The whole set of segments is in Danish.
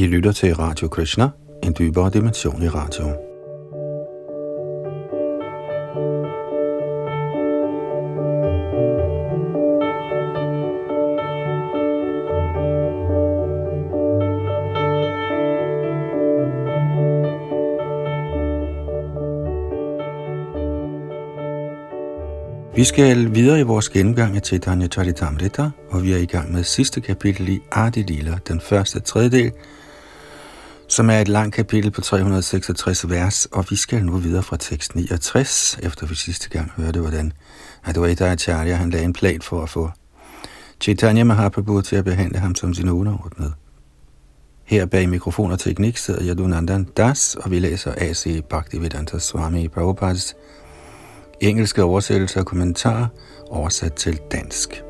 I lytter til Radio Krishna, en dybere dimension i radio. Vi skal videre i vores gennemgang af Chaitanya Charitamrita, og vi er i gang med sidste kapitel i Adi Lila, den første tredjedel, som er et langt kapitel på 366 vers, og vi skal nu videre fra tekst 69, efter vi sidste gang hørte, hvordan Advaita Acharya han lagde en plan for at få Chaitanya Mahaprabhu til at behandle ham som sin underordnede. Her bag mikrofon og teknik sidder Yadunandan Das, og vi læser A.C. Bhaktivedanta Swami Prabhupads engelske oversættelse og kommentarer oversat til dansk.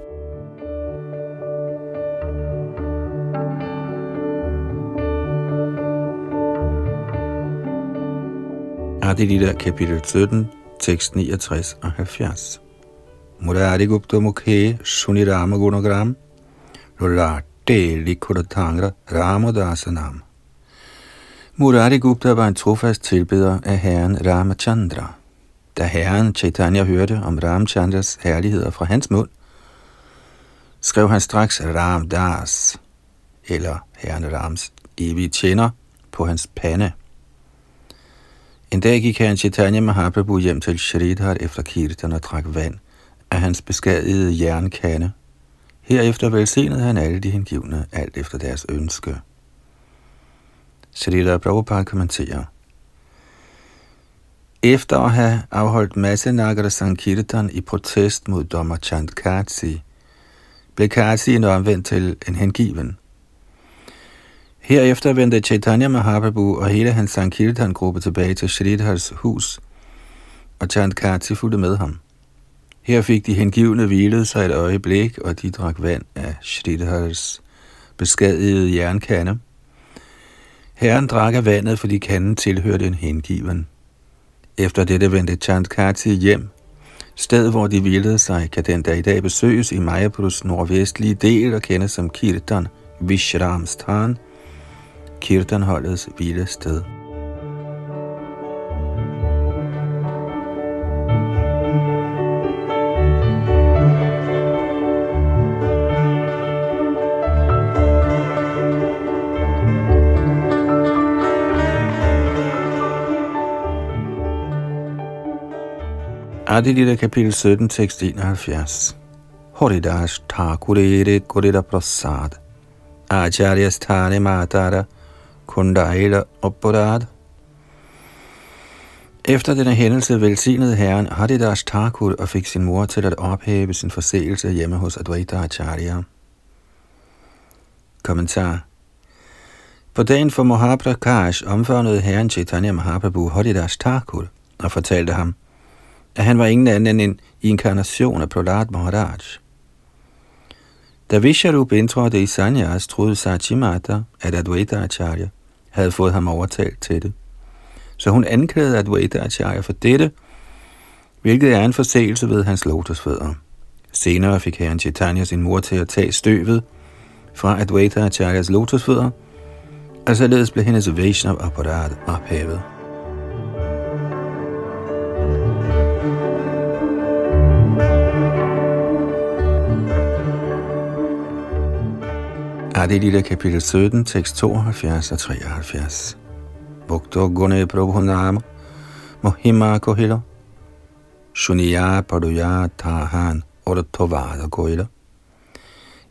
Adilita kapitel 17, tekst 69 og 70. Murari Gupta Mukhe Shunirama Gunagram Lolate Likudatangra Ramadasanam Murari Gupta var en trofast tilbeder af herren Ramachandra. Da herren Chaitanya hørte om Ramachandras herligheder fra hans mund, skrev han straks Ramdas, eller herren Rams evige tjener, på hans pande. En dag gik herren Chaitanya Mahaprabhu hjem til Shridhar efter kirtan og drak vand af hans beskadigede jernkande. Herefter velsignede han alle de hengivne, alt efter deres ønske. Shridhar Prabhupada kommenterer, efter at have afholdt masse Nagara Sankirtan i protest mod dommer Chand Katsi, blev Katsi en omvendt til en hengiven. Herefter vendte Chaitanya Mahaprabhu og hele hans Sankirtan-gruppe tilbage til Shridhars hus, og Chandkati fulgte med ham. Her fik de hengivne hvilet sig et øjeblik, og de drak vand af Shridhars beskadigede jernkande. Herren drak af vandet, fordi kanden tilhørte en hengiven. Efter dette vendte Chandkati hjem. Sted, hvor de hvilede sig, kan den dag i dag besøges i Mayapurs nordvestlige del og kendes som Kirtan Vishramsthan, Kirtanholdets hvilested. Adilita kapitel 17, tekst 71. Horidas Thakurere Gurira Prasad Acharya Sthane Matara Kundaila Opparad Efter denne hændelse velsignede herren Haridas Thakur og fik sin mor til at ophæve sin forseelse hjemme hos Advaita Acharya. Kommentar På dagen for Mahaprakash omfavnede herren Chaitanya Mahaprabhu Haridas Thakur og fortalte ham, at han var ingen anden end en inkarnation af Prahlad Maharaj. Da Visharup indtrådte i Sanyas, troede Sachimata, at Advaita Acharya havde fået ham overtalt til det. Så hun anklagede Advaita Acharya for dette, hvilket er en forseelse ved hans lotusfødder. Senere fik herren Chaitanya sin mor til at tage støvet fra Advaita Acharyas lotusfødder, og således blev hendes Vaishnav apparat ophævet. Adilita kapitel 17, tekst 72 og 73. Bhakto gune prabhunam mohima kohila shuniya paduya tahan oratovada kohila.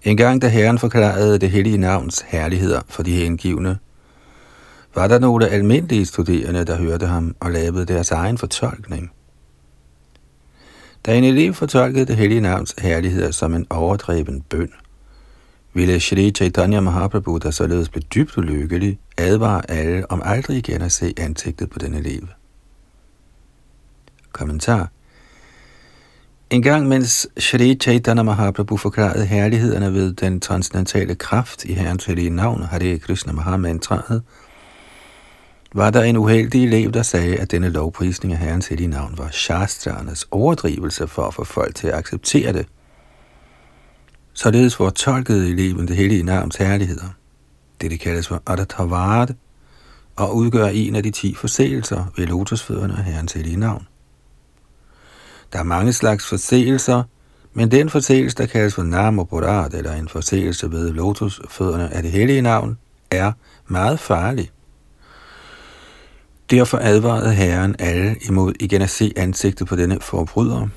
En gang da Herren forklarede det hellige navns herligheder for de hengivne, var der nogle almindelige studerende, der hørte ham og lavede deres egen fortolkning. Da en elev fortolkede det hellige navns herligheder som en overdreven bøn, ville Shri Chaitanya Mahaprabhu, der således blev dybt ulykkelig, advare alle om aldrig igen at se ansigtet på denne liv. Kommentar En gang mens Shri Chaitanya Mahaprabhu forklarede herlighederne ved den transcendentale kraft i Herrens hellige navn, Hare Krishna Mahamantraet, var der en uheldig elev, der sagde, at denne lovprisning af Herrens hellige navn var Shastraernes overdrivelse for at få folk til at acceptere det – Således fortolkede eleven det hellige navns herligheder. Det kaldes for Adatavard og udgør en af de ti forseelser ved lotusfødderne af Herrens hellige navn. Der er mange slags forseelser, men den forseelse, der kaldes for Namoborat, eller en forseelse ved lotusfødderne af det hellige navn, er meget farlig. Derfor advarede Herren alle imod igen at se ansigtet på denne forbryder.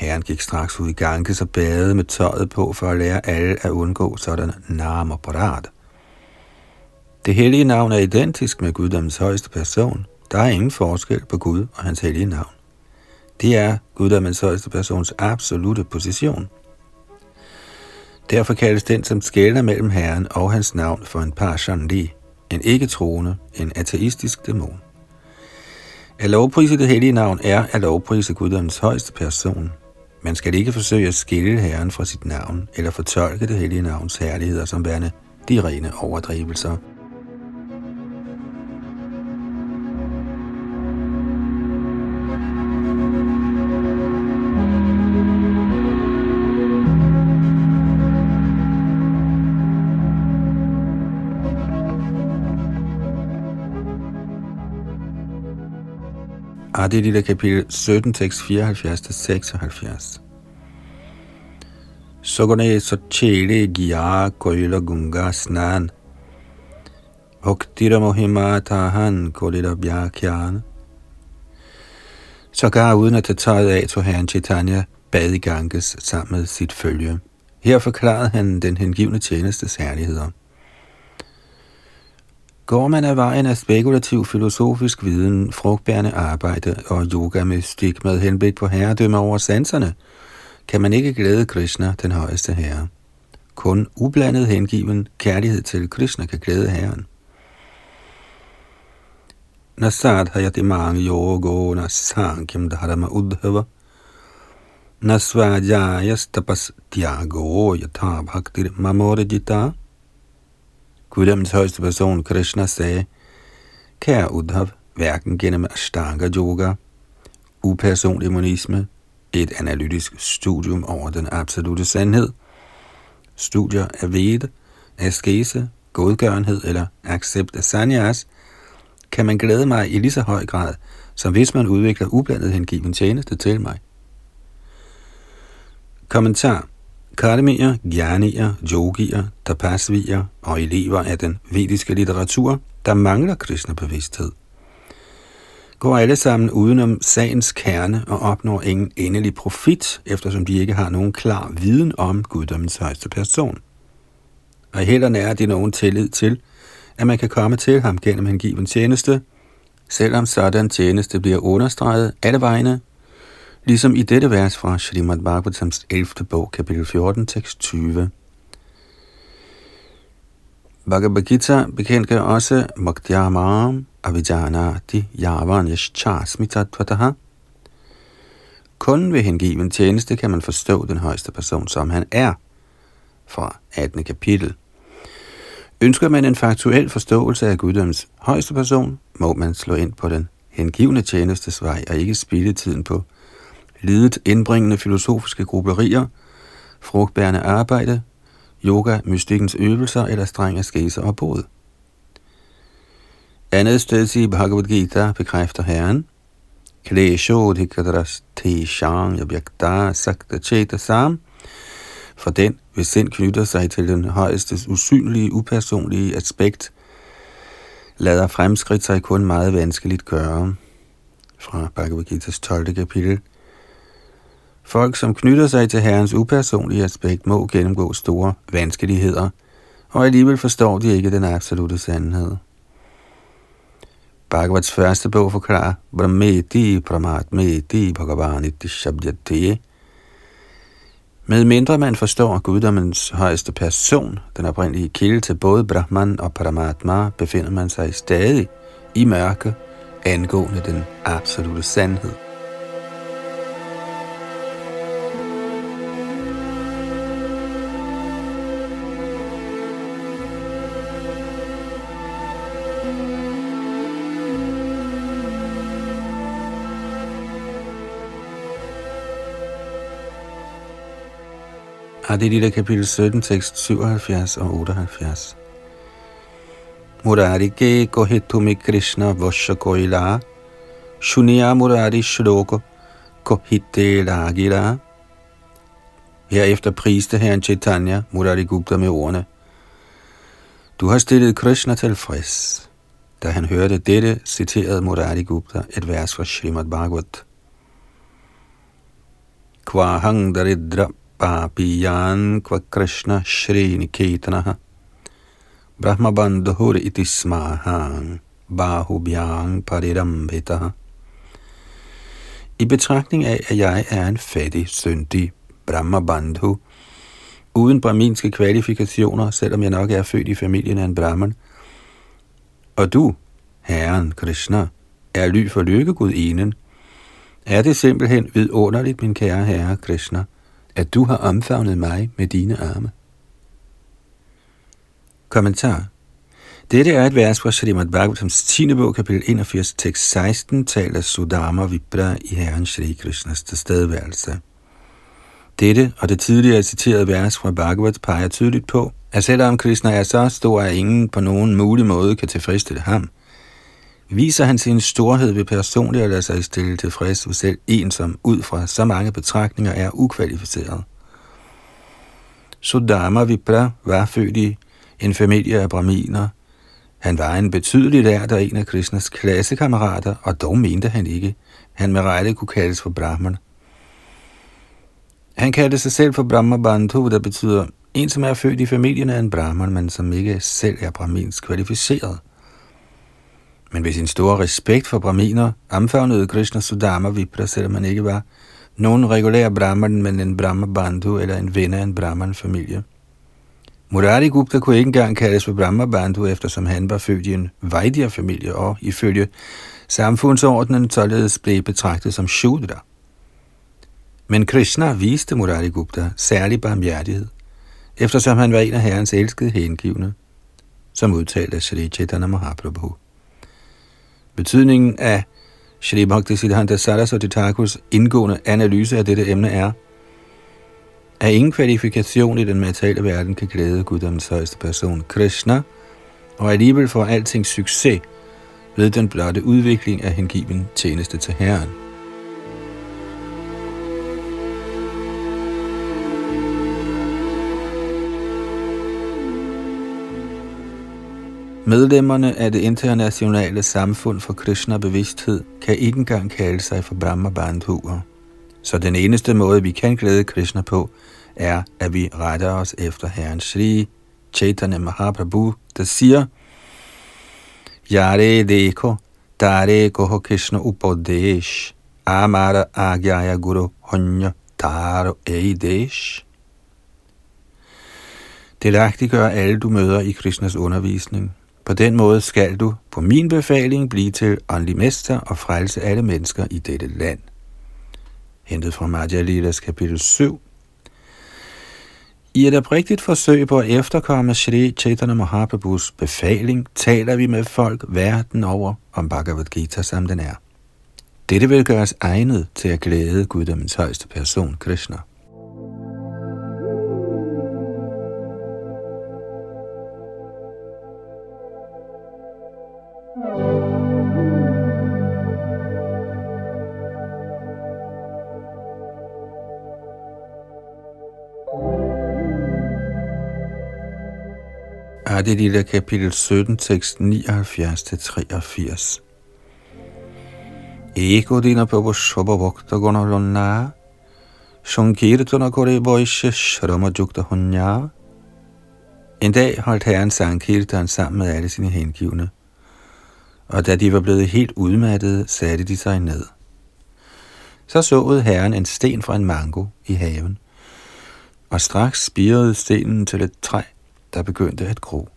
Herren gik straks ud i Ganges og badede med tøjet på for at lære alle at undgå sådan nam og parat. Det hellige navn er identisk med guddommens højeste person. Der er ingen forskel på Gud og hans hellige navn. Det er guddommens højeste persons absolute position. Derfor kaldes den, som skælder mellem Herren og hans navn for en parshanli, en ikke-troende, en ateistisk dæmon. At lovprise det hellige navn er at lovprise guddommens højeste person. Man skal ikke forsøge at skille Herren fra sit navn, eller fortolke det hellige navns herligheder som værende de rene overdrivelser. Det Lille kapitel 17, tekst 74-76. Sogone Sochele Gya Koila Gunga Snan Bhaktira Mohima Tahan Kolila Bhyakhyan Sågar uden at tage tøjet af, tog herren Chaitanya bad i Ganges sammen med sit følge. Her forklarede han den hengivne tjenestes herligheder. Går man af vejen af spekulativ filosofisk viden, frugtbærende arbejde og yoga mystik med henblik på herredømme over sanserne, kan man ikke glæde Krishna, den højeste herre. Kun ublandet hengiven kærlighed til Krishna kan glæde herren. Nasad hayati mange yogo na sankyam dharma udhava nasvajayas tapas tyago yatha bhaktir mamorjita Guddoms højeste person, Krishna, sagde, Kære Udhav, hverken gennem Ashtanga Yoga, upersonlig monisme, et analytisk studium over den absolute sandhed, studier af vede, askese, godgørenhed eller accept af sanyas, kan man glæde mig i lige så høj grad, som hvis man udvikler ublandet hengiven tjeneste til mig. Kommentar Akademier, gjernier, yogier, tapasvier og elever af den vediske litteratur, der mangler kristne bevidsthed, går alle sammen udenom sagens kerne og opnår ingen endelig profit, eftersom de ikke har nogen klar viden om guddommens højeste person. Og heller nærer de nogen tillid til, at man kan komme til ham gennem en given tjeneste, selvom sådan tjeneste bliver understreget alle vegne Ligesom i dette vers fra Srimad Bhagavatams 11. bog, kapitel 14, tekst 20. Bhagavad Gita bekendtgør også Magdhyamam Avijanati Yavan Yashchasmitatvataha. Kun ved hengiven tjeneste kan man forstå den højeste person, som han er, fra 18. kapitel. Ønsker man en faktuel forståelse af guddoms højeste person, må man slå ind på den hengivne tjenestes vej og ikke spilde tiden på lidet indbringende filosofiske grupperier, frugtbærende arbejde, yoga, mystikkens øvelser eller streng askese og bod. Andet sted i Bhagavad Gita bekræfter Herren, Klesho dhikadras te shang yabhyakta sakta cheta sam, for den, hvis sind knytter sig til den højeste usynlige, upersonlige aspekt, lader fremskridt sig kun meget vanskeligt gøre. Fra Bhagavad Gita's 12. kapitel. Folk, som knytter sig til Herrens upersonlige aspekt, må gennemgå store vanskeligheder, og alligevel forstår de ikke den absolute sandhed. Bhagavats første bog forklarer, Brahmeti Pramatmeti Bhagavaniti Shabdyate. Med mindre man forstår guddommens højeste person, den oprindelige kilde til både Brahman og Paramatma, befinder man sig stadig i mørke angående den absolute sandhed. Adilita kapitel 17, tekst 77 og 78. Murari ke kohitumi Krishna vosha koila, Shunya Murari shloko kohite lagila. Herefter priste herren Chaitanya Murari Gupta med ordene, Du har stillet Krishna tilfreds. Da han hørte dette, citerede Murari Gupta et vers fra Srimad Bhagavat. Kvahang daridra papiyan kva Krishna Shri Niketanaha Brahma bandhur iti smahang bahubhyang Parirambhita I betragtning af, at jeg er en fattig, syndig Brahma Bandhu, uden brahminske kvalifikationer, selvom jeg nok er født i familien af en brahman, og du, Herren Krishna, er ly for lykkegudinen, er det simpelthen vidunderligt, min kære Herre Krishna, at du har omfavnet mig med dine arme. Kommentar dette er et vers fra Srimad Bhagavatams 10. bog, kapitel 81, tekst 16, taler Sudama Vibra i Herren Shri Krishnas tilstedeværelse. Dette og det tidligere citerede vers fra Bhagavat peger tydeligt på, at selvom Krishna er så stor, at ingen på nogen mulig måde kan tilfredsstille ham, viser han sin storhed ved personligt at lade sig stille tilfreds ved selv en, som ud fra så mange betragtninger er ukvalificeret. Sodama Vipra var født i en familie af braminer. Han var en betydelig lært og en af Krishnas klassekammerater, og dog mente han ikke, han med rette kunne kaldes for Brahman. Han kaldte sig selv for Brahma Bandhu, der betyder en, som er født i familien af en brahman, men som ikke selv er brahminsk kvalificeret. Men ved sin store respekt for brahminer, omfavnede Krishna Sudama Vipra, selvom man ikke var nogen regulær brahman, men en brahmabandhu eller en ven af en brahman-familie. Murari Gupta kunne ikke engang kaldes for brahmabandhu, eftersom han var født i en Vaidya-familie og ifølge samfundsordenen således blev betragtet som Shudra. Men Krishna viste Murari Gupta særlig barmhjertighed, eftersom han var en af herrens elskede hengivne, som udtalte Sri Chaitanya Mahaprabhu. Betydningen af Shri Bhakti Siddhanta Saraswati Thakurs indgående analyse af dette emne er, at ingen kvalifikation i den materielle verden kan glæde Guddoms højeste person, Krishna, og alligevel får alting succes ved den blotte udvikling af hengiven tjeneste til Herren. Medlemmerne af det internationale samfund for Krishna-bevidsthed kan ikke engang kalde sig for Brahma Bandhuer. Så den eneste måde, vi kan glæde Krishna på, er, at vi retter os efter Herren Sri Chaitanya Mahaprabhu, der siger, Yare deko, tare goho Krishna upodesh, amara agyaya guru honya taro eidesh. Delagtiggør alle, du møder i Krishnas undervisning. På den måde skal du, på min befaling, blive til åndelig mester og frelse alle mennesker i dette land. Hentet fra Madhya Lidas kapitel 7. I et oprigtigt forsøg på at efterkomme Sri Chaitanya Mahaprabhus befaling, taler vi med folk verden over om Bhagavad Gita, som den er. Dette vil gøre os egnet til at glæde Guddommens højeste person, Krishna. Adi Lila kapitel 17, tekst 79-83. Eko dina prabhu shoba bhakta gona lonna, Shankirtana kore boishe shrama jukta hunya. En dag holdt herren Sankirtan sammen med alle sine hengivne, og da de var blevet helt udmattede, satte de sig ned. Så såede herren en sten fra en mango i haven, og straks spirede stenen til et træ, der begyndte at gro.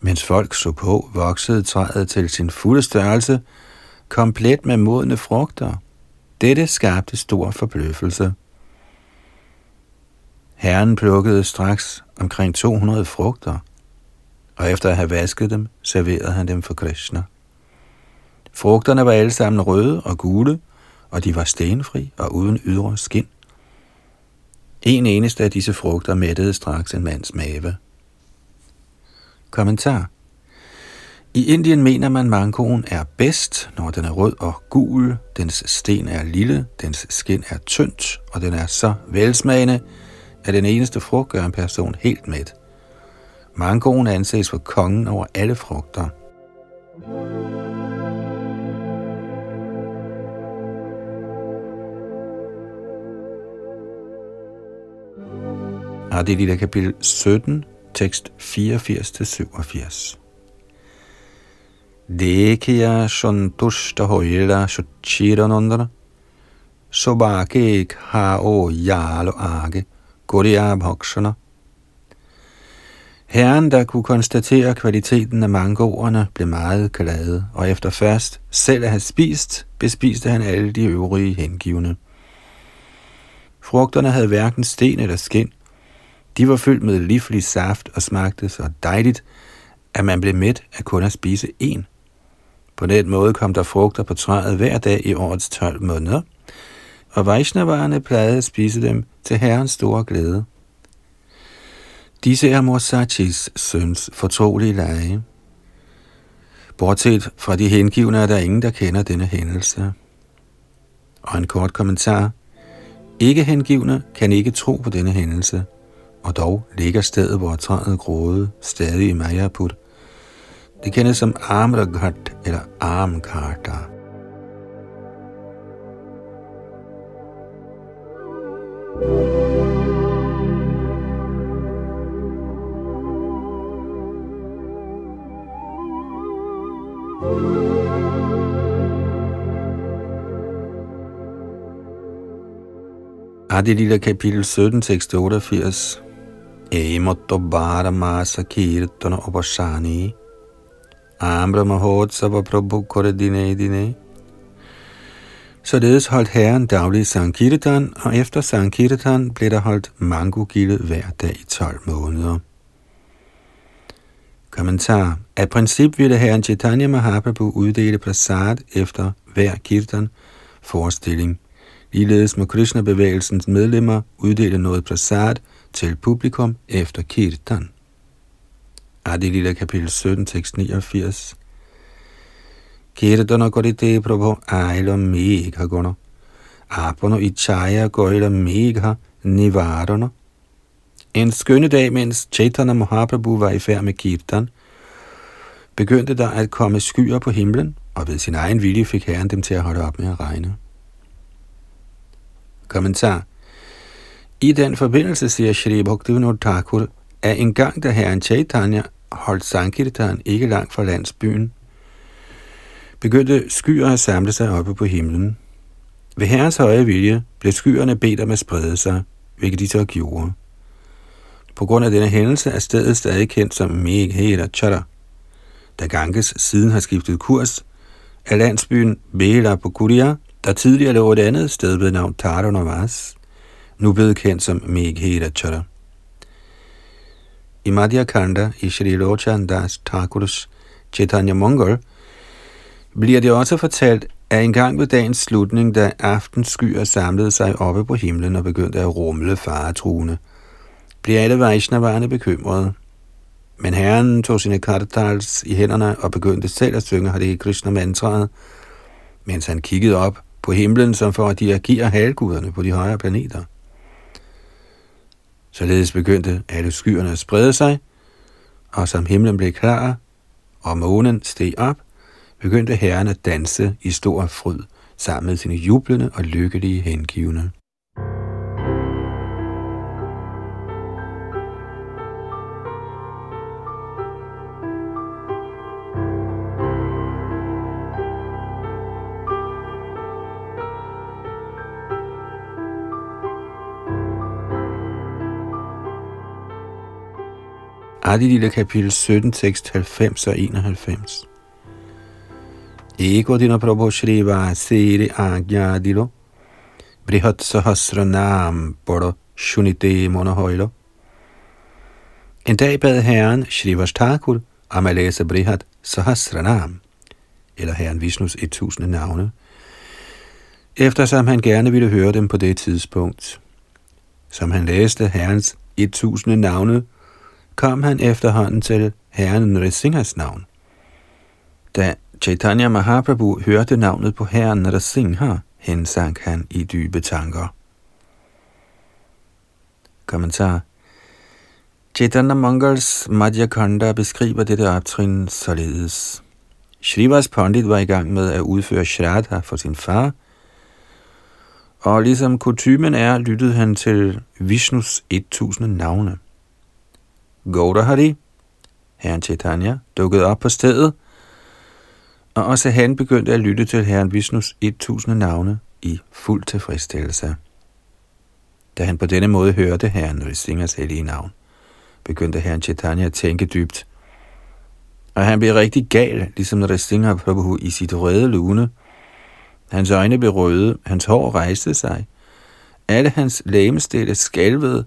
Mens folk så på, voksede træet til sin fulde størrelse, komplet med modne frugter. Dette skabte stor forbløffelse. Herren plukkede straks omkring 200 frugter, og efter at have vasket dem, serverede han dem for Krishna. Frugterne var alle sammen røde og gule, og de var stenfri og uden ydre skin. En eneste af disse frugter mættede straks en mands mave. Kommentar. I Indien mener man, mangoen er bedst, når den er rød og gul, dens sten er lille, dens skin er tyndt, og den er så velsmagende, at den eneste frugt gør en person helt mæt. Mangoen anses for kongen over alle frugter. Adilita kapitel 17, tekst 84-87. Dekhiya Shantushta Hoyla Shuchiranandana Sobake Hao Yalo Age Guriya Bhakshana Herren, der kunne konstatere kvaliteten af mangoerne, blev meget glad, og efter først selv at have spist, bespiste han alle de øvrige hengivne. Frugterne havde hverken sten eller skin. De var fyldt med livlig saft og smagte så dejligt, at man blev mæt af kun at spise en. På den måde kom der frugter på træet hver dag i årets 12 måneder, og Vaishnavarerne plejede at spise dem til herrens store glæde. Disse er Morsachis søns fortrolige lege. Bortset fra de hengivne er der ingen, der kender denne hændelse. Og en kort kommentar. Ikke hengivne kan ikke tro på denne hændelse, og dog ligger stedet, hvor træet groede, stadig i Majaput. Det kendes som Amraghat eller Amkarta. Adilila kapitel 17, tekst 88. Emotto bara masa kirtana upashani. Amra Mahotsava Prabhu Kore Dine Dine. Således holdt herren daglig Sankirtan, og efter Sankirtan blev der holdt mangogilde hver dag i 12 måneder. Kommentar. Af princip ville herren Chaitanya Mahaprabhu uddele prasad efter hver kirtan forestilling. Ligeledes må Krishna-bevægelsens medlemmer uddele noget prasad til publikum efter kirtan. Adilila kapitel 17, tekst 89. Kirtana korite prabhu aila megha guna. Apano ichaya goila megha nivarana. En skønne dag, mens Chaitanya Mahaprabhu var i færd med kirtan, begyndte der at komme skyer på himlen, og ved sin egen vilje fik herren dem til at holde op med at regne. Kommentar. I den forbindelse siger Shri Bhaktivinoda Thakur, at en gang da herren Chaitanya holdt Sankirtan ikke langt fra landsbyen, begyndte skyer at samle sig oppe på himlen. Ved herres høje vilje blev skyerne bedt om at sprede sig, hvilket de så gjorde. På grund af denne hændelse er stedet stadig kendt som Meghela Chara. Da Ganges siden har skiftet kurs, er landsbyen Bela Pukuria, der tidligere lå et andet sted ved navn Taranavas, nu blevet kendt som Meghera Chara. I Madhya Kanda i Shri Rochandas Thakurs Chaitanya Mongol bliver det også fortalt, at en gang ved dagens slutning, da aftenskyer samlede sig oppe på himlen og begyndte at rumle faretruende, blev alle Vaishnavarerne bekymrede. Men herren tog sine kartals i hænderne og begyndte selv at synge Hare Krishna mantraet, mens han kiggede op på himlen som for at dirigere halvguderne på de højere planeter. Således begyndte alle skyerne at sprede sig, og som himlen blev klar, og månen steg op, begyndte herren at danse i stor fryd sammen med sine jublende og lykkelige hengivne. Adilila kapitel 17, tekst 90 og 91. Ego dina prabhu Shri Vasiri agyadilo, brihat sahasra nam bodo shunite monohoilo. En dag bad herren Shri Vashtakul om at læse Brihat Sahasranam, eller herren Vishnus 1000 navne, eftersom han gerne ville høre dem på det tidspunkt. Som han læste herrens 1000 navne, kom han efterhånden til herren Nrisinghas navn. Da Chaitanya Mahaprabhu hørte navnet på herren Narasimha, hensank han i dybe tanker. Kommentar Chaitanya Mangals Madhya Kanda beskriver dette optrin således. Shrivas Pandit var i gang med at udføre Shraddha for sin far, og ligesom kutumen er, lyttede han til Vishnus 1000 navne. Gaudahari, herren Chaitanya, dukkede op på stedet, og også han begyndte at lytte til herren Vishnus 1000 navne i fuld tilfredsstillelse. Da han på denne måde hørte herren Risingers hellige navn, begyndte herren Chaitanya at tænke dybt. Og han blev rigtig gal, ligesom når Ristinger Prabhu i sit røde lune. Hans øjne blev røde, hans hår rejste sig. Alle hans lægemestille skalvede,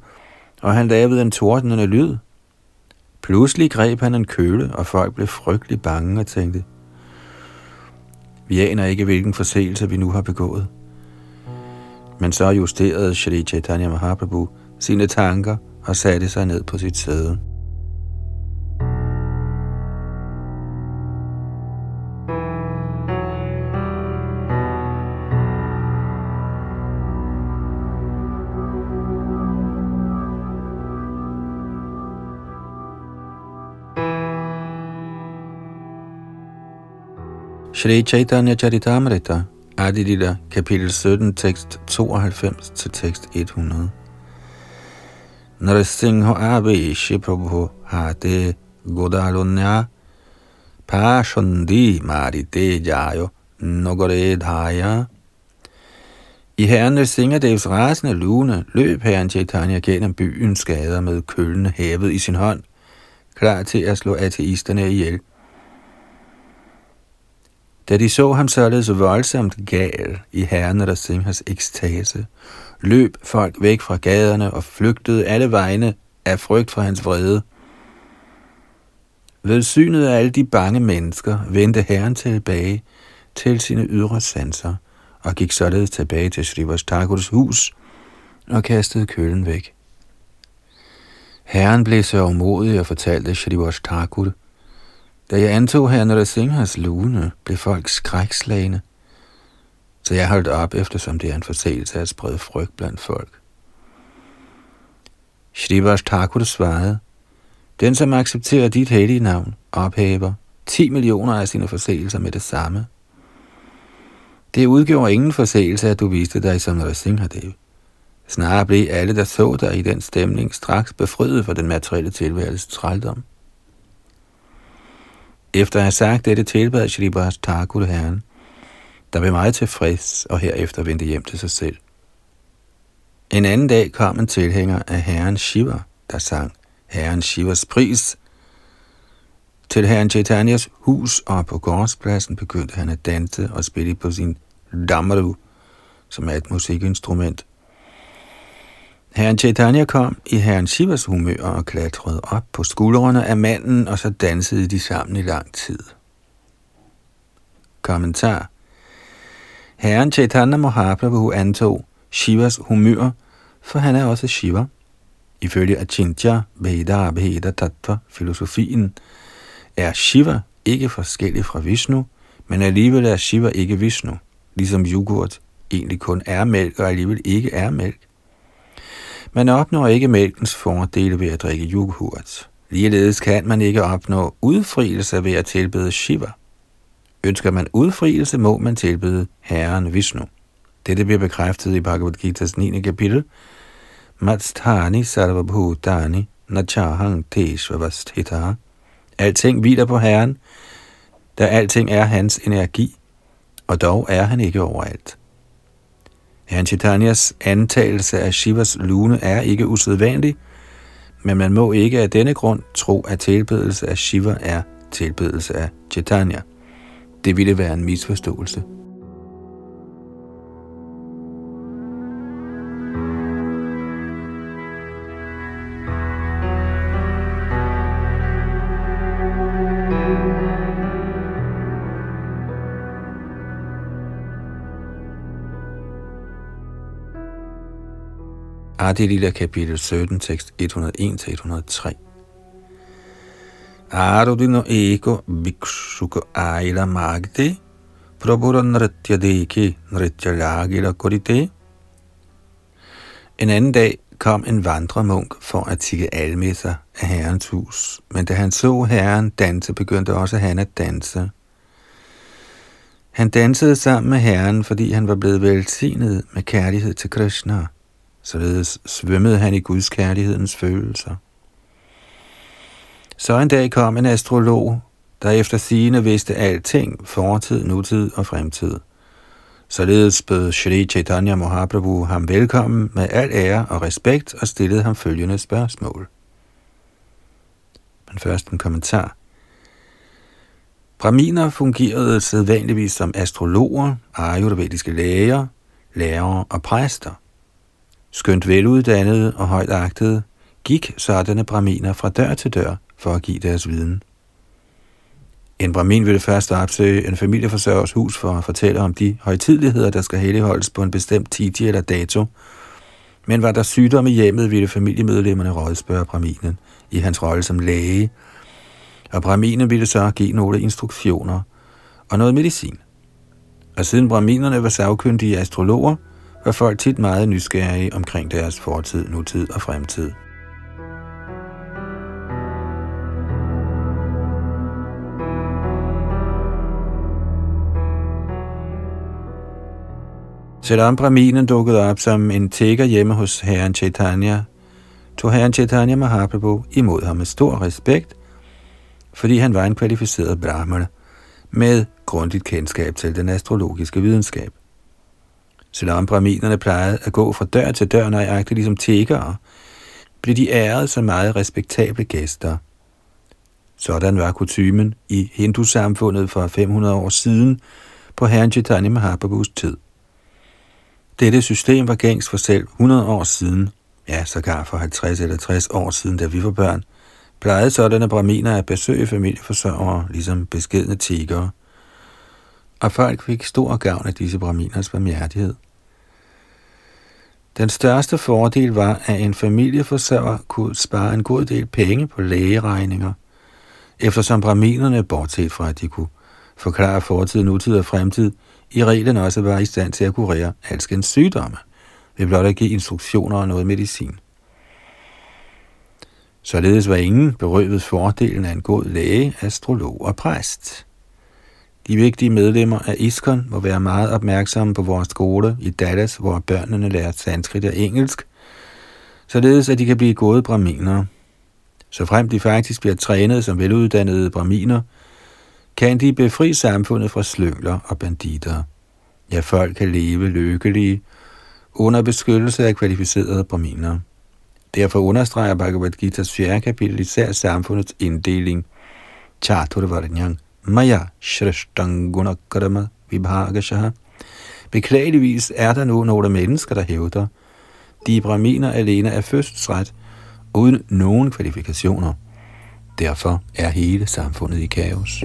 og han lavede en tordnende lyd. Pludselig greb han en køle, og folk blev frygtelig bange og tænkte, vi aner ikke, hvilken forseelse vi nu har begået. Men så justerede Shri Chaitanya Mahaprabhu sine tanker og satte sig ned på sit sæde. Shri Chaitanya Charitamrita, Adilita, kapitel 17, tekst 92 til tekst 100. Nrsimho Avishi Prabhu Hate Godalunya Pashandi Marite Jayo Nogore Dhaya i herren Nrsingadevs rasende lune løb herren Chaitanya gennem byens gader med kølende hævet i sin hånd, klar til at slå ateisterne ihjel. Da de så ham således voldsomt gal i herren Nrsinghas ekstase, løb folk væk fra gaderne og flygtede alle vegne af frygt for hans vrede. Ved synet af alle de bange mennesker vendte herren tilbage til sine ydre sanser og gik således tilbage til Srivas Thakurs hus og kastede kølen væk. Herren blev så umodig og fortalte Srivas Thakur, da jeg antog herren Rasinghas lune, blev folk skrækslagende så jeg holdt op, eftersom det er en forseelse at sprede frygt blandt folk. Shrivas Thakur svarede, den som accepterer dit hellige navn, ophæver 10 millioner af sine forseelser med det samme. Det udgjorde ingen forseelse, at du viste dig som Nrsimhadev. Snarere blev alle, der så dig i den stemning, straks befriet for den materielle tilværelses trældom. Efter at have sagt dette tilbad Shribas Thakur herren, der blev meget tilfreds og herefter vendte hjem til sig selv. En anden dag kom en tilhænger af herren Shiva, der sang herren Shivas pris. Til herren Chaitanyas hus og på gårdspladsen begyndte han at danse og spille på sin damaru, som er et musikinstrument. Herren Chaitanya kom i herren Shivas humør og klatrede op på skuldrene af manden, og så dansede de sammen i lang tid. Kommentar Herren Chaitanya Mahaprabhu antog Shivas humør, for han er også Shiva. Ifølge Achintya Veda Veda Tattva filosofien er Shiva ikke forskellig fra Vishnu, men alligevel er Shiva ikke Vishnu, ligesom yoghurt egentlig kun er mælk og alligevel ikke er mælk. Man opnår ikke mælkens fordele ved at drikke yoghurt. Ligeledes kan man ikke opnå udfrielse ved at tilbede Shiva. Ønsker man udfrielse, må man tilbede Herren Vishnu. Dette bliver bekræftet i Bhagavad Gita's 9. kapitel. Matsthani sarvabhutani nachahang teshvavasthita. Alting hviler på Herren, da alting er hans energi, og dog er han ikke overalt. Herren Chaitanyas antagelse af Shivas lune er ikke usædvanlig, men man må ikke af denne grund tro, at tilbedelse af Shiva er tilbedelse af Chaitanya. Det ville være en misforståelse. Ah, Adi Lila kapitel 17, tekst 101-103. Arudino eko bhikshuka aila magde, prabhura nritya deki nritya lagila korite. En anden dag kom en vandremunk for at tikke almisser af herrens hus, men da han så herren danse, begyndte også han at danse. Han dansede sammen med herren, fordi han var blevet velsignet med kærlighed til Krishna. Således svømmede han i Guds kærlighedens følelser. Så en dag kom en astrolog, der efter sigende vidste alting, fortid, nutid og fremtid. Således bød Shri Chaitanya Mahaprabhu ham velkommen med al ære og respekt og stillede ham følgende spørgsmål. Men først en kommentar. Braminer fungerede sædvanligvis som astrologer, ayurvediske læger, lærere og præster. Skønt veluddannede og højt agtede, gik sådanne brahminer fra dør til dør for at give deres viden. En brahmin ville først opsøge en familieforsørgers hus for at fortælle om de højtidligheder, der skal helligholdes på en bestemt tid eller dato. Men var der sygdom i hjemmet, ville familiemedlemmerne rådspørge brahminen i hans rolle som læge, og brahminen ville så give nogle instruktioner og noget medicin. Og siden brahminerne var savkyndige astrologer, var folk tit meget nysgerrige omkring deres fortid, nutid og fremtid. Selvom Brahminen dukkede op som en tigger hjemme hos herren Chaitanya, tog herren Chaitanya Mahaprabhu imod ham med stor respekt, fordi han var en kvalificeret brahmana med grundigt kendskab til den astrologiske videnskab. Selvom brahminerne plejede at gå fra dør til dør nøjagtigt ligesom tiggere, blev de æret som meget respektable gæster. Sådan var kutymen i hindusamfundet for 500 år siden på herren Chaitanya Mahaprabhus tid. Dette system var gængs for selv 100 år siden, ja, sågar for 50 eller 60 år siden, da vi var børn, plejede sådanne braminer at besøge familieforsørgere, ligesom beskedne tigere. Og folk fik stor gavn af disse braminers barmhjertighed. Den største fordel var, at en familieforsørger kunne spare en god del penge på lægeregninger, eftersom braminerne, bortset fra at de kunne forklare fortid, nutid og fremtid, i reglen også var i stand til at kurere alskens sygdomme, ved blot at give instruktioner og noget medicin. Således var ingen berøvet fordelen af en god læge, astrolog og præst. De vigtige medlemmer af ISKON må være meget opmærksomme på vores skole i Dallas, hvor børnene lærer sanskrit og engelsk, således at de kan blive gode braminer. Så frem de faktisk bliver trænet som veluddannede braminer, kan de befri samfundet fra slyngler og banditter. Ja, folk kan leve lykkelige under beskyttelse af kvalificerede braminer. Derfor understreger Bhagavad Gita's fjerde kapitel især samfundets inddeling. Chaturvarnyang Maya Shrestang Gunakarma Vibhagashaha. Beklageligvis er der nu nogle mennesker, der hævder, de braminer alene er fødselsret, uden nogen kvalifikationer. Derfor er hele samfundet i kaos.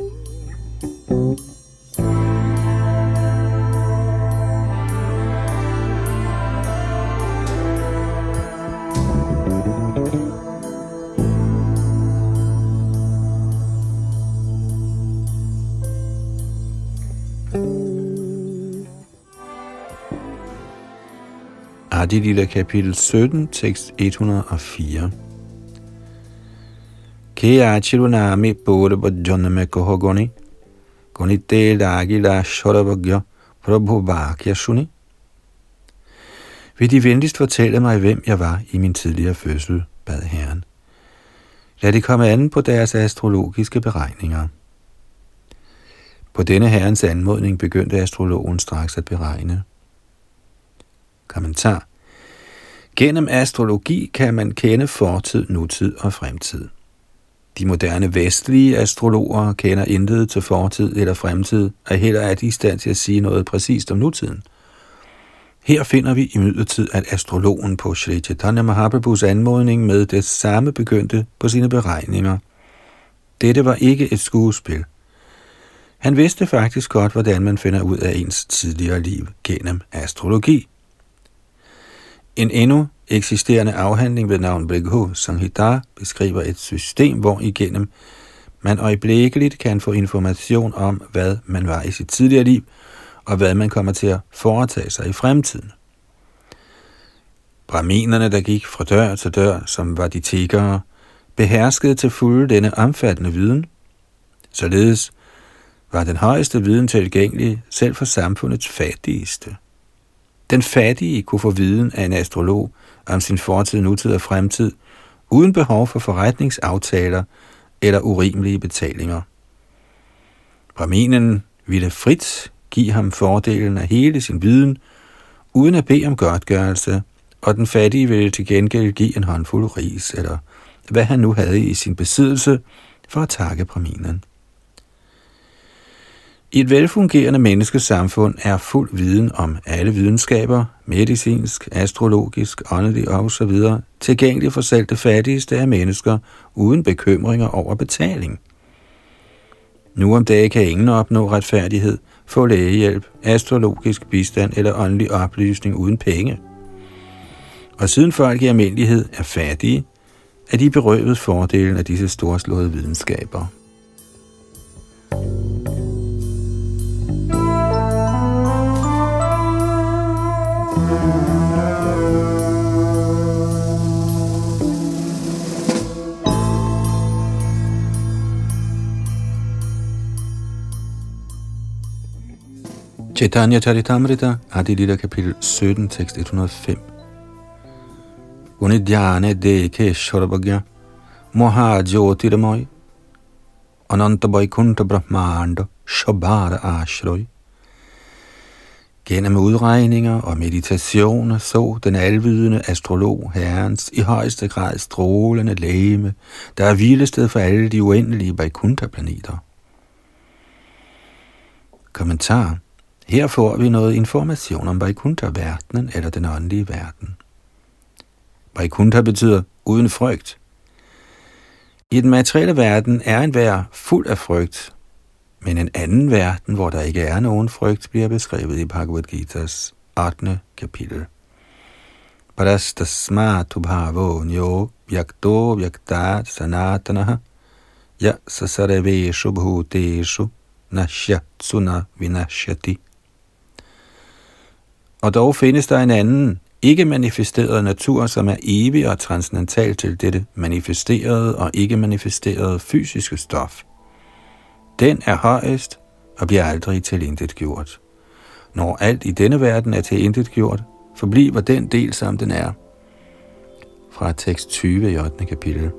Adi Lila kapitel 17, tekst 104. Ke achirunami pura bhajaname kohogoni Gunite Dagila Shodabhagya Prabhu Bhakya Shuni. Vil de venligst fortælle mig, hvem jeg var i min tidligere fødsel, bad herren. Lad det komme an på deres astrologiske beregninger. På denne herrens anmodning begyndte astrologen straks at beregne. Kommentar. Gennem astrologi kan man kende fortid, nutid og fremtid. De moderne vestlige astrologer kender intet til fortid eller fremtid, og heller er de i stand til at sige noget præcist om nutiden. Her finder vi imidlertid, at astrologen på Sri Chaitanya Mahaprabhus anmodning med det samme begyndte på sine beregninger. Dette var ikke et skuespil. Han vidste faktisk godt, hvordan man finder ud af ens tidligere liv gennem astrologi. En endnu eksisterende afhandling ved navn Brighu Sanghita beskriver et system, hvor igennem man øjeblikkeligt kan få information om, hvad man var i sit tidligere liv, og hvad man kommer til at foretage sig i fremtiden. Braminerne, der gik fra dør til dør, som var de tiggere, beherskede til fulde denne omfattende viden. Således var den højeste viden tilgængelig selv for samfundets fattigste. Den fattige kunne få viden af en astrolog om sin fortid, nutid og fremtid, uden behov for forretningsaftaler eller urimelige betalinger. Brahminen ville frit give ham fordelen af hele sin viden, uden at bede om godtgørelse, og den fattige ville til gengæld give en håndfuld ris, eller hvad han nu havde i sin besiddelse, for at takke Brahminen. I et velfungerende menneskesamfund er fuld viden om alle videnskaber, medicinsk, astrologisk, åndelig osv. tilgængelig for selv det fattigste af mennesker uden bekymringer over betaling. Nu om dagen kan ingen opnå retfærdighed, få lægehjælp, astrologisk bistand eller åndelig oplysning uden penge. Og siden folk i almindelighed er fattige, er de berøvet fordelen af disse storslåede videnskaber. Chaitanya Charitamrita, Adi Lila kapitel 17, tekst 105. Unidhyane deke shorabhagya, moha jyotiramoy, ananta vaikuntha brahmanda, shabhara ashroy. Gennem udregninger og meditationer så den alvidende astrolog herrens i højeste grad strålende lægeme, der er hvilested for alle de uendelige Vaikuntha-planeter. Kommentar her får vi noget information om Vaikuntha-verdenen eller den åndelige verden. Vaikuntha betyder uden frygt. I den materielle verden er en vær fuld af frygt, men en anden verden, hvor der ikke er nogen frygt, bliver beskrevet i Bhagavad Gita's 8. kapitel. Parastasma bhavo nyo vyakto vyakta sanatanaha ya sasareveshu bhuteshu nashyat vinashyati. Og dog findes der en anden, ikke manifesteret natur, som er evig og transcendental til dette manifesterede og ikke manifesterede fysiske stof. Den er højest og bliver aldrig til gjort. Når alt i denne verden er til gjort, forbliver den del, som den er. Fra tekst 20 i 8. kapitel.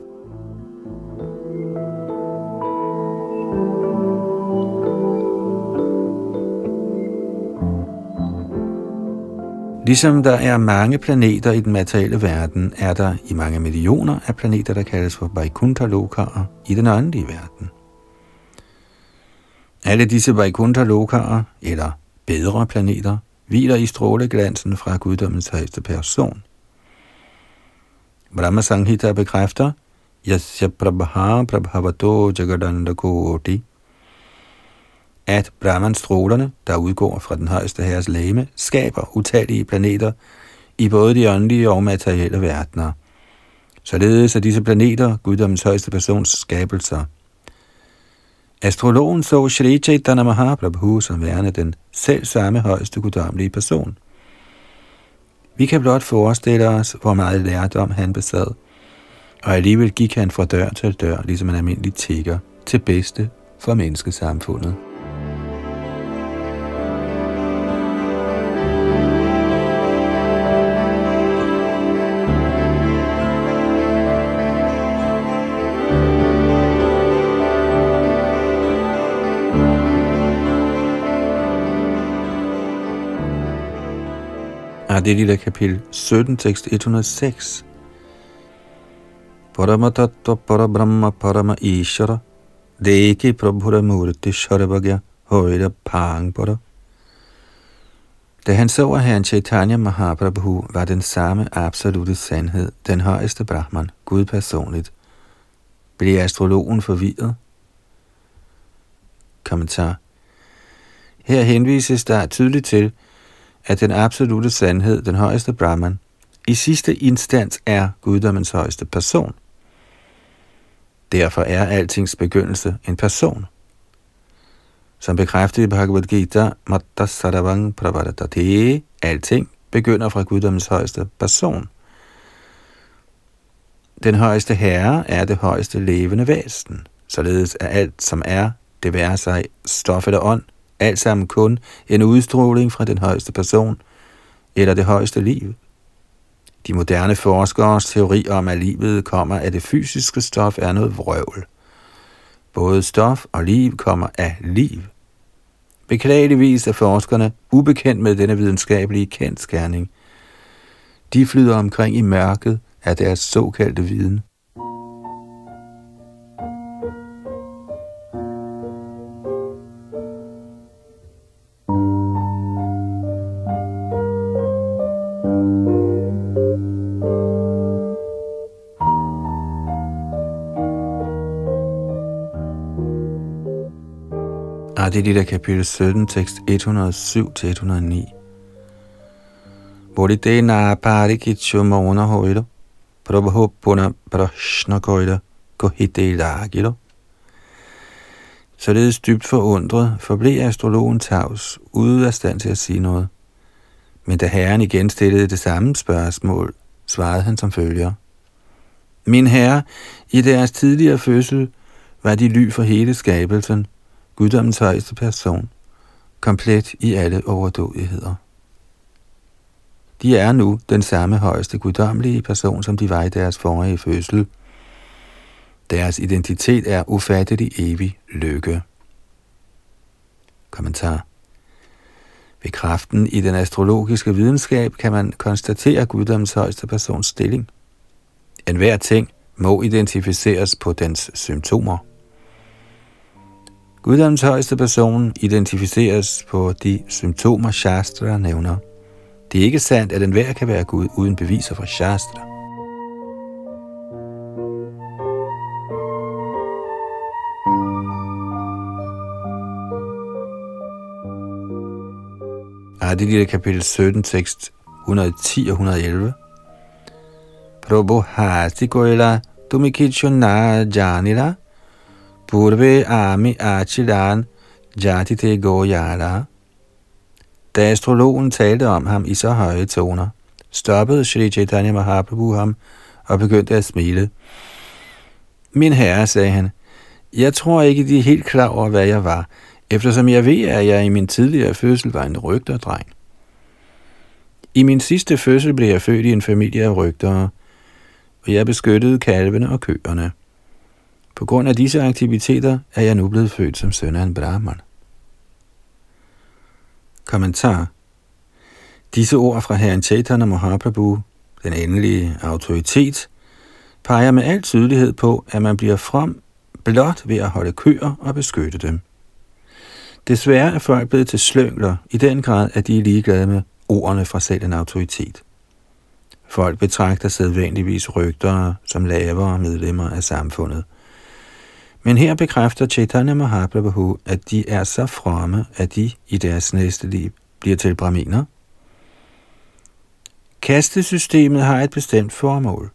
Ligesom der er mange planeter i den materielle verden, er der i mange millioner af planeter, der kaldes for Vaikuntha-lokaer i den åndelige verden. Alle disse Vaikuntha-lokaer, eller bedre planeter, hviler i stråleglansen fra guddommens højeste person. Brahma Sanghita bekræfter, Yasya Prabha Prabhavato Jagadanda Koti, at Brahman-strålerne, der udgår fra den højeste herres lame, skaber utallige planeter i både de åndelige og materielle verdener. Således er disse planeter guddommens højeste persons skabelser. Astrologen så Shri Chaitanya Mahaprabhu som værende den selv samme højeste guddommelige person. Vi kan blot forestille os, hvor meget lærdom han besad, og alligevel gik han fra dør til dør, ligesom en almindelig tigger, til bedste for menneskesamfundet. Det lille kapitel 17, tekst 106. Paramatattva Parabrahma Parama Ishara Deki Prabhura Murti Sharvagya Højda Pangbara Da han så, at herren Chaitanya Mahaprabhu var den samme absolute sandhed, den højeste Brahman, Gud personligt, blev astrologen forvirret. Kommentar Her henvises der tydeligt til, at den absolute sandhed, den højeste Brahman, i sidste instans er guddommens højeste person. Derfor er altings begyndelse en person. Som bekræftet i Bhagavad Gita, Matta Saravang Pravadatate, alting begynder fra guddommens højeste person. Den højeste herre er det højeste levende væsen. Således er alt, som er, det være sig stof eller ånd, alt sammen kun en udstråling fra den højeste person, eller det højeste liv. De moderne forskeres teori om, at livet kommer af det fysiske stof, er noget vrøvl. Både stof og liv kommer af liv. Beklageligvis er forskerne ubekendt med denne videnskabelige kendskærning. De flyder omkring i mørket af deres såkaldte viden. Der der kapitel 17, tekst 107-109. Bodhite na parikichu mona hoilo, prabhu puna prashna koila, kohite lagilo. Således dybt forundret forblev astrologen tavs, ude af stand til at sige noget. Men da herren igen stillede det samme spørgsmål, svarede han som følger. Min herre, i deres tidligere fødsel var de ly for hele skabelsen, guddommens højeste person, komplet i alle overdådigheder. De er nu den samme højeste guddommelige person, som de var i deres forrige fødsel. Deres identitet er ufattelig evig lykke. Kommentar Ved kraften i den astrologiske videnskab kan man konstatere guddommens højeste persons stilling. En hver ting må identificeres på dens symptomer. Guddoms højeste person identificeres på de symptomer, Shastra nævner. Det er ikke sandt, at enhver kan være Gud uden beviser fra Shastra. Adilita kapitel 17, tekst 110 og 111. Prabhu hasti goila tumikichuna janila Purve ami Achidan jati te goyala. Da astrologen talte om ham i så høje toner, stoppede Shri Chaitanya Mahaprabhu ham og begyndte at smile. Min herre, sagde han, jeg tror ikke, de er helt klar over, hvad jeg var, eftersom jeg ved, at jeg i min tidligere fødsel var en rygterdreng. I min sidste fødsel blev jeg født i en familie af rygtere, og jeg beskyttede kalvene og køerne. På grund af disse aktiviteter er jeg nu blevet født som søn af en brahman. Kommentar Disse ord fra herren Chaitanya Mahaprabhu, den endelige autoritet, peger med al tydelighed på, at man bliver from blot ved at holde køer og beskytte dem. Desværre er folk blevet til slyngler i den grad, at de er ligeglade med ordene fra selv en autoritet. Folk betragter sædvanligvis rygter som lavere medlemmer af samfundet – men her bekræfter Chaitanya Mahaprabhu, at de er så fromme, at de i deres næste liv bliver til braminer. Kastesystemet har et bestemt formål.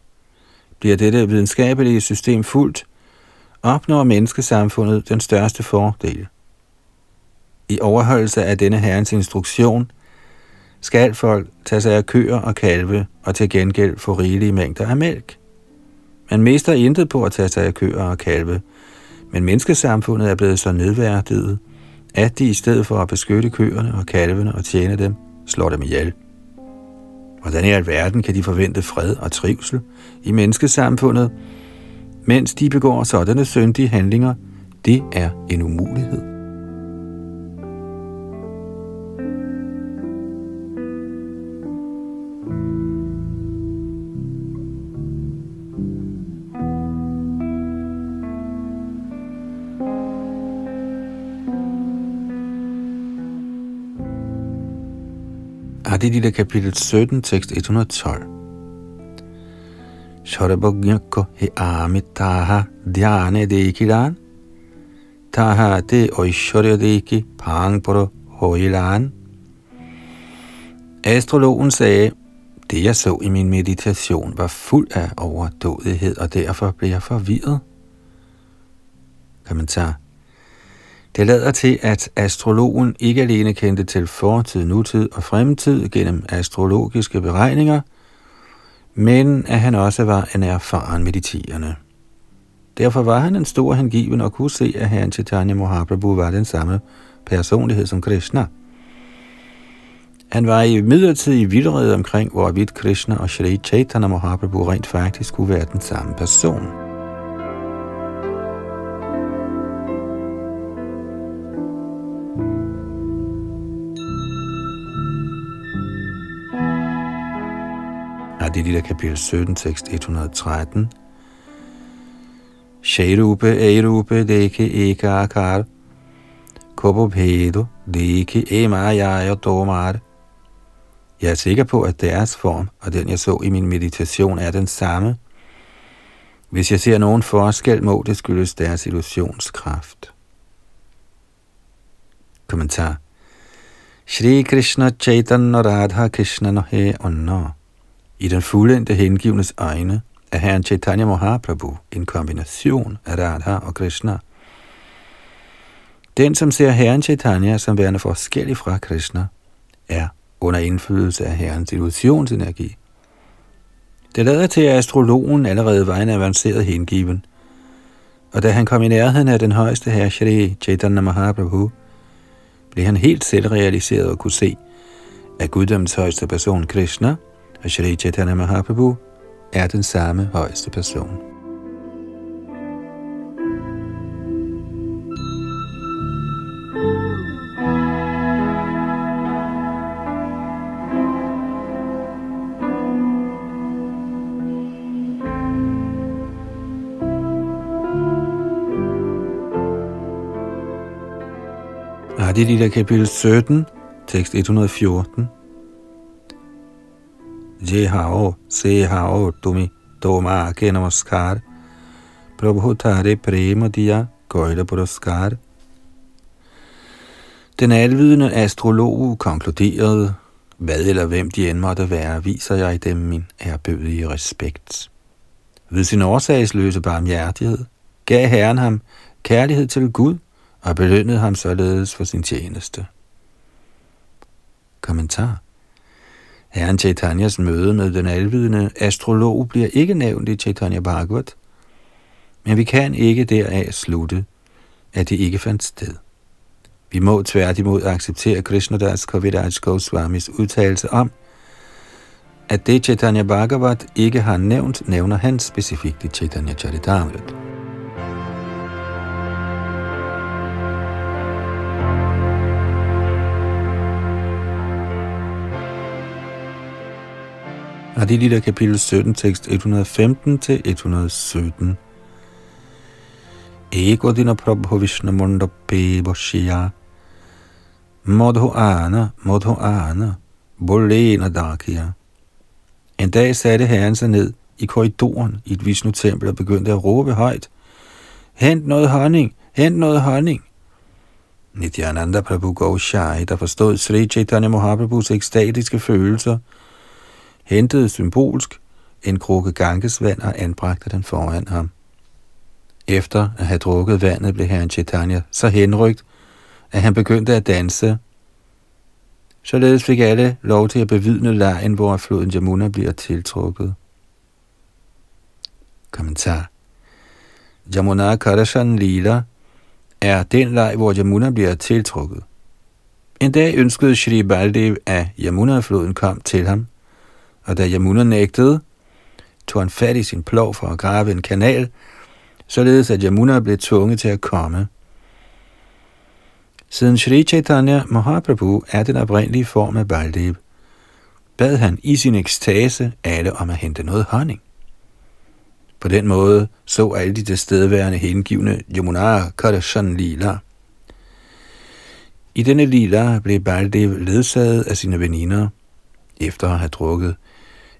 Bliver dette videnskabelige system fuldt, opnår menneskesamfundet den største fordel. I overholdelse af denne herrens instruktion, skal folk tage sig af køer og kalve og til gengæld få rigelige mængder af mælk. Man mister intet på at tage sig af køer og kalve, men menneskesamfundet er blevet så nedværdiget, at de i stedet for at beskytte køerne og kalvene og tjene dem, slår dem ihjel. Hvordan i alverden kan de forvente fred og trivsel i menneskesamfundet, mens de begår sådanne syndige handlinger? Det er en umulighed. Det er lille kapitel 17, tekst 112. Shorabhagyako he amitaha dhyane dekiran, taha te oishorya deki pangporo hoilan. Astrologen sagde, det jeg så i min meditation var fuld af overdådighed, og derfor blev jeg forvirret. Kommentar. Det lader til, at astrologen ikke alene kendte til fortid, nutid og fremtid gennem astrologiske beregninger, men at han også var en erfaren mediterende. Derfor var han en stor hengiven og kunne se, at herren Chaitanya Mahaprabhu var den samme personlighed som Krishna. Han var i midlertid i vildrede omkring, hvorvidt Krishna og Shri Chaitanya Mahaprabhu rent faktisk kunne være den samme person. Adilita kapitel 17, tekst 113. Shairupe Eirupe Deke Eka Akar Kobobhedo Deke Emajaya Domar Jeg er sikker på, at deres form og den, jeg så i min meditation, er den samme. Hvis jeg ser nogen forskel, må det skyldes deres illusionskraft. Kommentar Shri Krishna Chaitanya Radha Krishna Nohe Onno i den fuldendte hengivnes øjne er herren Chaitanya Mahaprabhu en kombination af Radha og Krishna. Den, som ser herren Chaitanya som værende forskellig fra Krishna, er under indflydelse af herrens illusionsenergi. Det lader til, at astrologen allerede var en avanceret hengiven, og da han kom i nærheden af den højeste herre Shri Chaitanya Mahaprabhu, blev han helt selvrealiseret og kunne se, at guddommens højeste person Krishna – og Shri Chaitanya Mahaprabhu er den samme højeste person. Adilita kapitel 17, tekst 114 যে হাও tumi, হাও তুমি তোমাকে নমস্কার প্রভু তারে প্রেম দিয়া gøjle পুরস্কার Den alvidende astrolog konkluderede, hvad eller hvem de end måtte være, viser jeg dem min ærbødige respekt. Ved sin årsagsløse barmhjertighed gav Herren ham kærlighed til Gud og belønnede ham således for sin tjeneste. Kommentar Herren Chaitanyas møde med den alvidende astrolog bliver ikke nævnt i Chaitanya Bhagavat, men vi kan ikke deraf slutte, at det ikke fandt sted. Vi må tværtimod acceptere Krishnadas Kaviraj Goswamis udtalelse om, at det Chaitanya Bhagavat ikke har nævnt, nævner han specifikt i Chaitanya Charitamrita. Adilita kapitel 17, tekst 115 til 117. Ego dina prabhu vishnu mundape boshya Modho ana, modho ana, bolena dakya. En dag satte herren sig ned i korridoren i et Vishnu-tempel og begyndte at råbe højt. Hent noget honning, hent noget honning. Nityananda Prabhu Gaushai, der forstod Sri Chaitanya Mahaprabhus ekstatiske følelser, hentede symbolsk en krukke gangesvand og anbragte den foran ham. Efter at have drukket vandet, blev herren Chaitanya så henrygt, at han begyndte at danse. Således fik alle lov til at bevidne lejen, hvor floden Jamuna bliver tiltrukket. Kommentar Jamuna Karashan Lila er den leg, hvor Jamuna bliver tiltrukket. En dag ønskede Shri Baldev, at Yamuna-floden kom til ham, og da Yamuna nægtede, tog han fat i sin plov for at grave en kanal, således at Yamuna blev tvunget til at komme. Siden Sri Chaitanya Mahaprabhu er den oprindelige form af Baldev, bad han i sin ekstase alle om at hente noget honning. På den måde så alle de tilstedeværende hengivne Yamuna Kadashan Lila. I denne lila blev Baldev ledsaget af sine veninder, efter at have drukket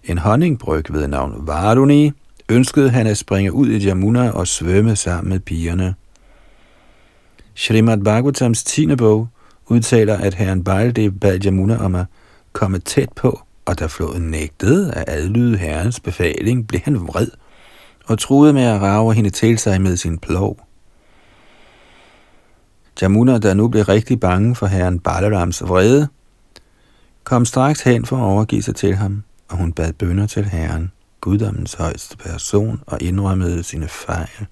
en honningbryg ved navn Varuni, ønskede han at springe ud i Jamuna og svømme sammen med pigerne. Srimad Bhagavatams 10. bog udtaler, at herren Baldev bad Jamuna om at komme tæt på, og da floden nægtede at adlyde herrens befaling, blev han vred og truede med at rave hende til sig med sin plov. Jamuna, der nu blev rigtig bange for herren Balarams vrede, kom straks hen for at overgive sig til ham, og hun bad bønder til herren, guddommens højeste person, og indrømmede sine fejl.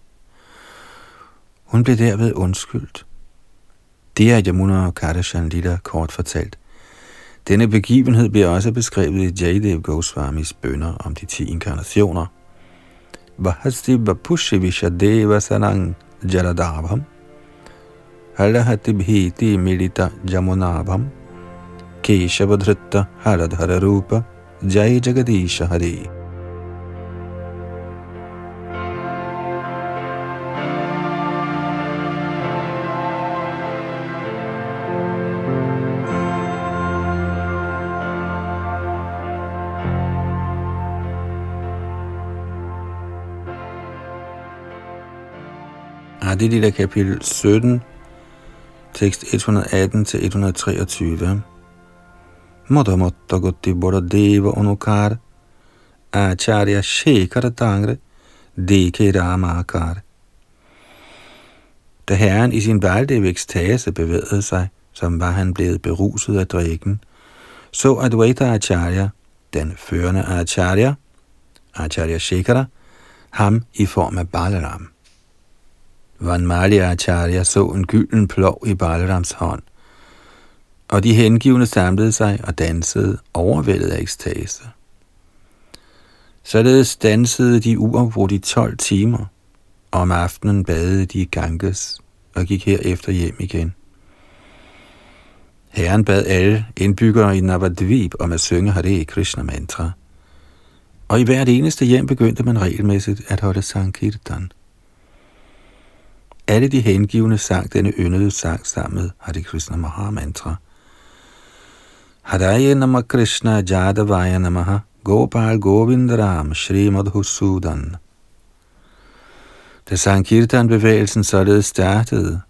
Hun blev derved undskyldt. Det er Jamuna og Kardashian Lita kort fortalt. Denne begivenhed bliver også beskrevet i Jadev Goswamis bønder om de ti inkarnationer. Vahasti Bapushi Vishadeva Sanang Jaladabham Halahati Bhiti Milita Jamunabham Keshavadhritta Haradhara Rupa Jai Jagdish Hari Adilita kapitel 17, tekst 118-123. Modamotta Gotti Boradeva Onukar, Acharya Shekhar Tangre, D.K. Ramakar. Da herren i sin valgte ekstase bevægede sig, som var han blevet beruset af drikken, så Advaita Acharya, den førende Acharya, Acharya Shekhara, ham i form af Balaram. Vanmali Acharya så en gylden plov i Balarams hånd, og de hengivne samlede sig og dansede overvældet af ekstase. Således dansede de uafbrudt i 12 timer, og om aftenen badede de i Ganges og gik herefter hjem igen. Herren bad alle indbyggere i Navadvip om at synge Hare Krishna mantra. Og i hvert eneste hjem begyndte man regelmæssigt at holde Sankirtan. Alle de hengivne sang denne yndede sang sammen med Hare Krishna Mahamantra. Hadaye Nama Krishna Jadavaya Namaha Gopal Govindaram Shri Madhusudan. Da Sankirtan-bevægelsen således startede,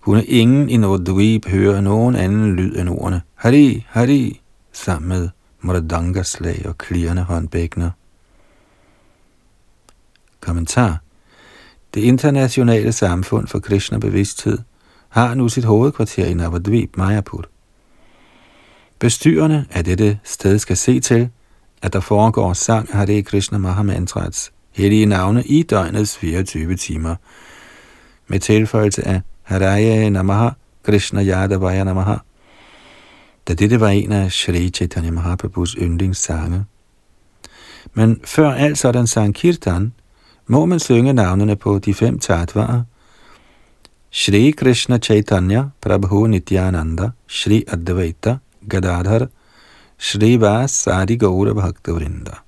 kunne ingen i Nordvib høre nogen anden lyd end ordene Hari, Hari, sammen med Mradangaslag og klirrende håndbækner. Kommentar det internationale samfund for Krishna-bevidsthed har nu sit hovedkvarter i Navadvip, Mayapur. Bestyrerne af dette sted skal se til, at der foregår sang af Hare Krishna Mahamantrats hellige navne i døgnets 24 timer, med tilføjelse af Haraya Namaha Krishna Yadavaya Namaha, da dette var en af Shri Chaitanya Mahaprabhus yndlingssange. Men før alt sådan sankirtan, må man synge navnene på de fem tatvarer. Shri Krishna Chaitanya Prabhu Nityananda Shri Advaita Gadadhar Shrivas, Sadi Gaura Bhaktavrinda.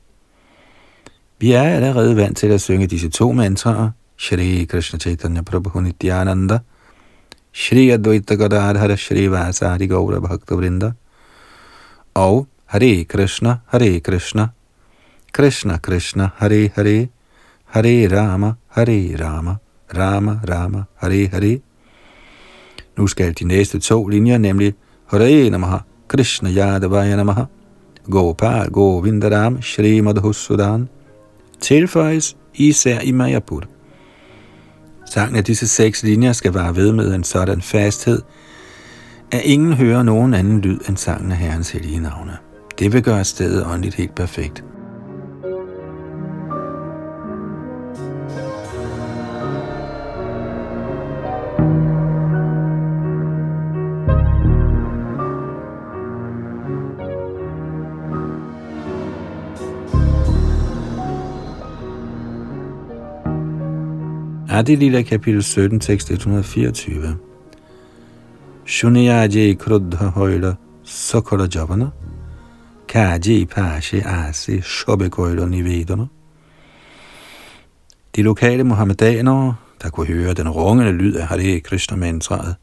Vi er allerede vant til at synge disse to mantraer, Shri Krishna Chaitanya Prabhu Nityananda, Shri Advaita Gadadhar Shri Vasari Gaura Bhaktavrinda, og Hare Krishna, Hare Krishna, Krishna Krishna, Hare Hare, Hare Rama, Hare Rama, Rama Rama, Hare Hare. Nu skal de næste to linjer, nemlig Hare Namaha, Krishna Yadavaya Namaha, Gopal Govindaram, Shri Madhusudan, tilføjes især i Mayapur. Sangen af disse seks linjer skal være ved med en sådan fasthed, at ingen hører nogen anden lyd end sangen af Herrens hellige navne. Det vil gøre stedet åndeligt helt perfekt. Adilila kapitel 17, tekst 124. Shuniyaji krudha højla sokola javana, kaji pashe ase shobe koila nivedana. De lokale muhammedanere, der kunne høre den rungende lyd af Hare Krishna mantraet,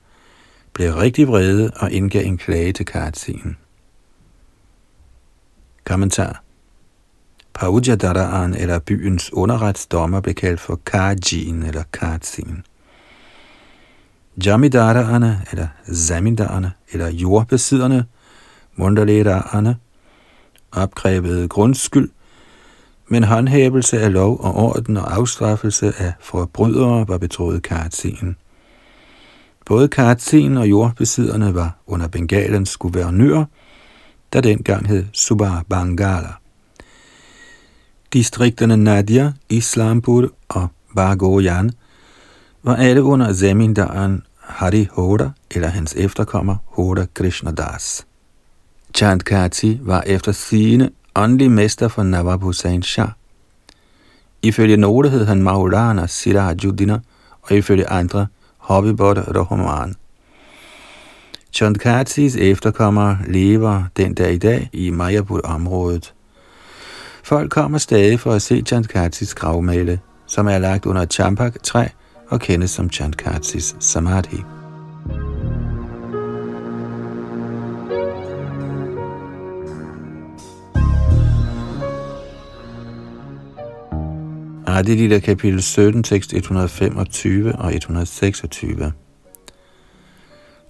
blev rigtig vrede og indgav en klage til Kartsin. Kommentar Paujadaraen eller byens underretsdommer blev kaldt for Kajin eller Katsin. Jamidaraerne eller Zamindarerne eller jordbesidderne, Mundaleraerne, opkrævede grundskyld, men håndhævelse af lov og orden og afstraffelse af forbrydere var betroet Katsin. Både Karatsin og jordbesidderne var under Bengalens guvernør, der dengang hed Subar Bangala. Distrikterne Nadia, Islampur og Bagoyan var alle under zemindaren Hari Hoda eller hans efterkommer Hoda Krishnadas. Chandkati var efter sigende åndelig mester for Nawab Hussain Shah. Ifølge nogle hed han Maulana Sirajuddin og ifølge andre Hobbybot Rahman. Chandkatis efterkommere lever den dag i dag i Mayapur-området. Folk kommer stadig for at se Chandkatis gravmale, som er lagt under et champak-træ og kendes som Chandkatis Samadhi. Adilita kapitel 17, tekst 125 og 126.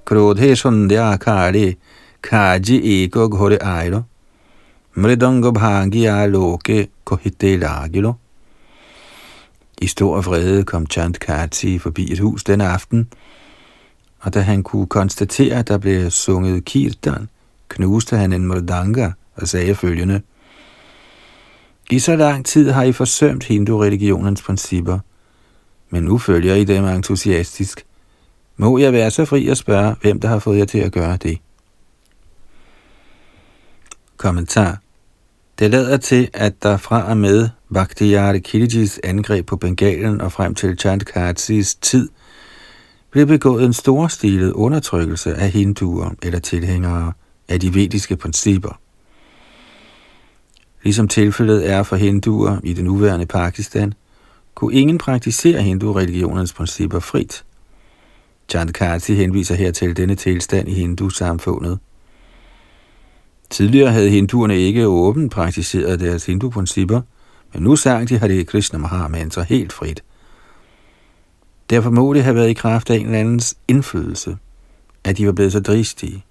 Krodhe sundhya kari kaji ego ghore airo mridanga bhagya loke kohite lagilo. I stor vrede kom Chant Kati forbi et hus den aften, og da han kunne konstatere, at der blev sunget kirtan, knuste han en mridanga og sagde følgende – i så lang tid har I forsømt hindu-religionens principper, men nu følger I dem entusiastisk. Må jeg være så fri at spørge, hvem der har fået jer til at gøre det? Kommentar. Det lader til, at der fra og med Bhakti Kilijis angreb på Bengalen og frem til Chandkatsis tid, blev begået en storstilet undertrykkelse af hinduer eller tilhængere af de vediske principper ligesom tilfældet er for hinduer i det nuværende Pakistan, kunne ingen praktisere hindu-religionens principper frit. Chandkati henviser her til denne tilstand i hindu-samfundet. Tidligere havde hinduerne ikke åbent praktiseret deres hindu-principper, men nu sang de Hare Krishna Mahamantra helt frit. Derfor må det have været i kraft af en eller andens indflydelse, at de var blevet så dristige.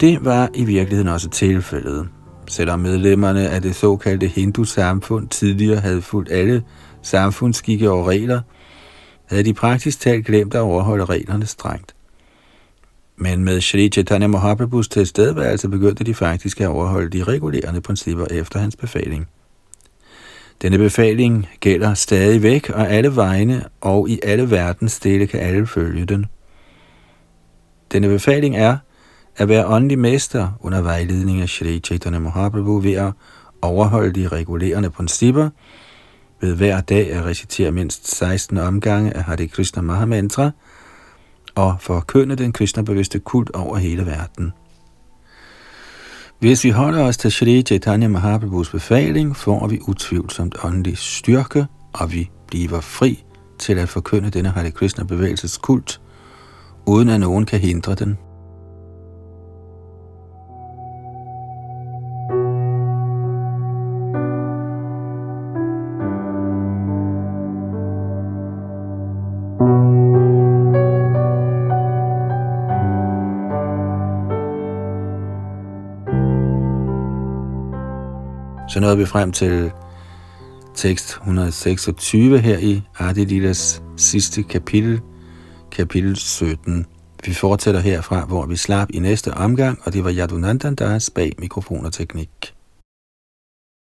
Det var i virkeligheden også tilfældet. Selvom medlemmerne af det såkaldte hindu-samfund tidligere havde fulgt alle samfundsskikke og regler, havde de praktisk talt glemt at overholde reglerne strengt. Men med Shri Chaitanya Mahaprabhus tilstedeværelse begyndte de faktisk at overholde de regulerende principper efter hans befaling. Denne befaling gælder stadig væk, og alle vegne og i alle verdens dele kan alle følge den. Denne befaling er, at være åndelig mester under vejledning af Shri Chaitanya Mahaprabhu ved at overholde de regulerende principper, ved hver dag at recitere mindst 16 omgange af Hare Krishna Mahamantra og forkynde den kristnebevidste kult over hele verden. Hvis vi holder os til Shri Chaitanya Mahaprabhus befaling, får vi utvivlsomt åndelig styrke, og vi bliver fri til at forkynde denne Hare Krishna bevægelses kult, uden at nogen kan hindre den. Nåede vi frem til tekst 126 her i Adilidas sidste kapitel, kapitel 17. Vi fortsætter herfra, hvor vi slap i næste omgang, og det var Yadunandandas bag mikrofon og teknik.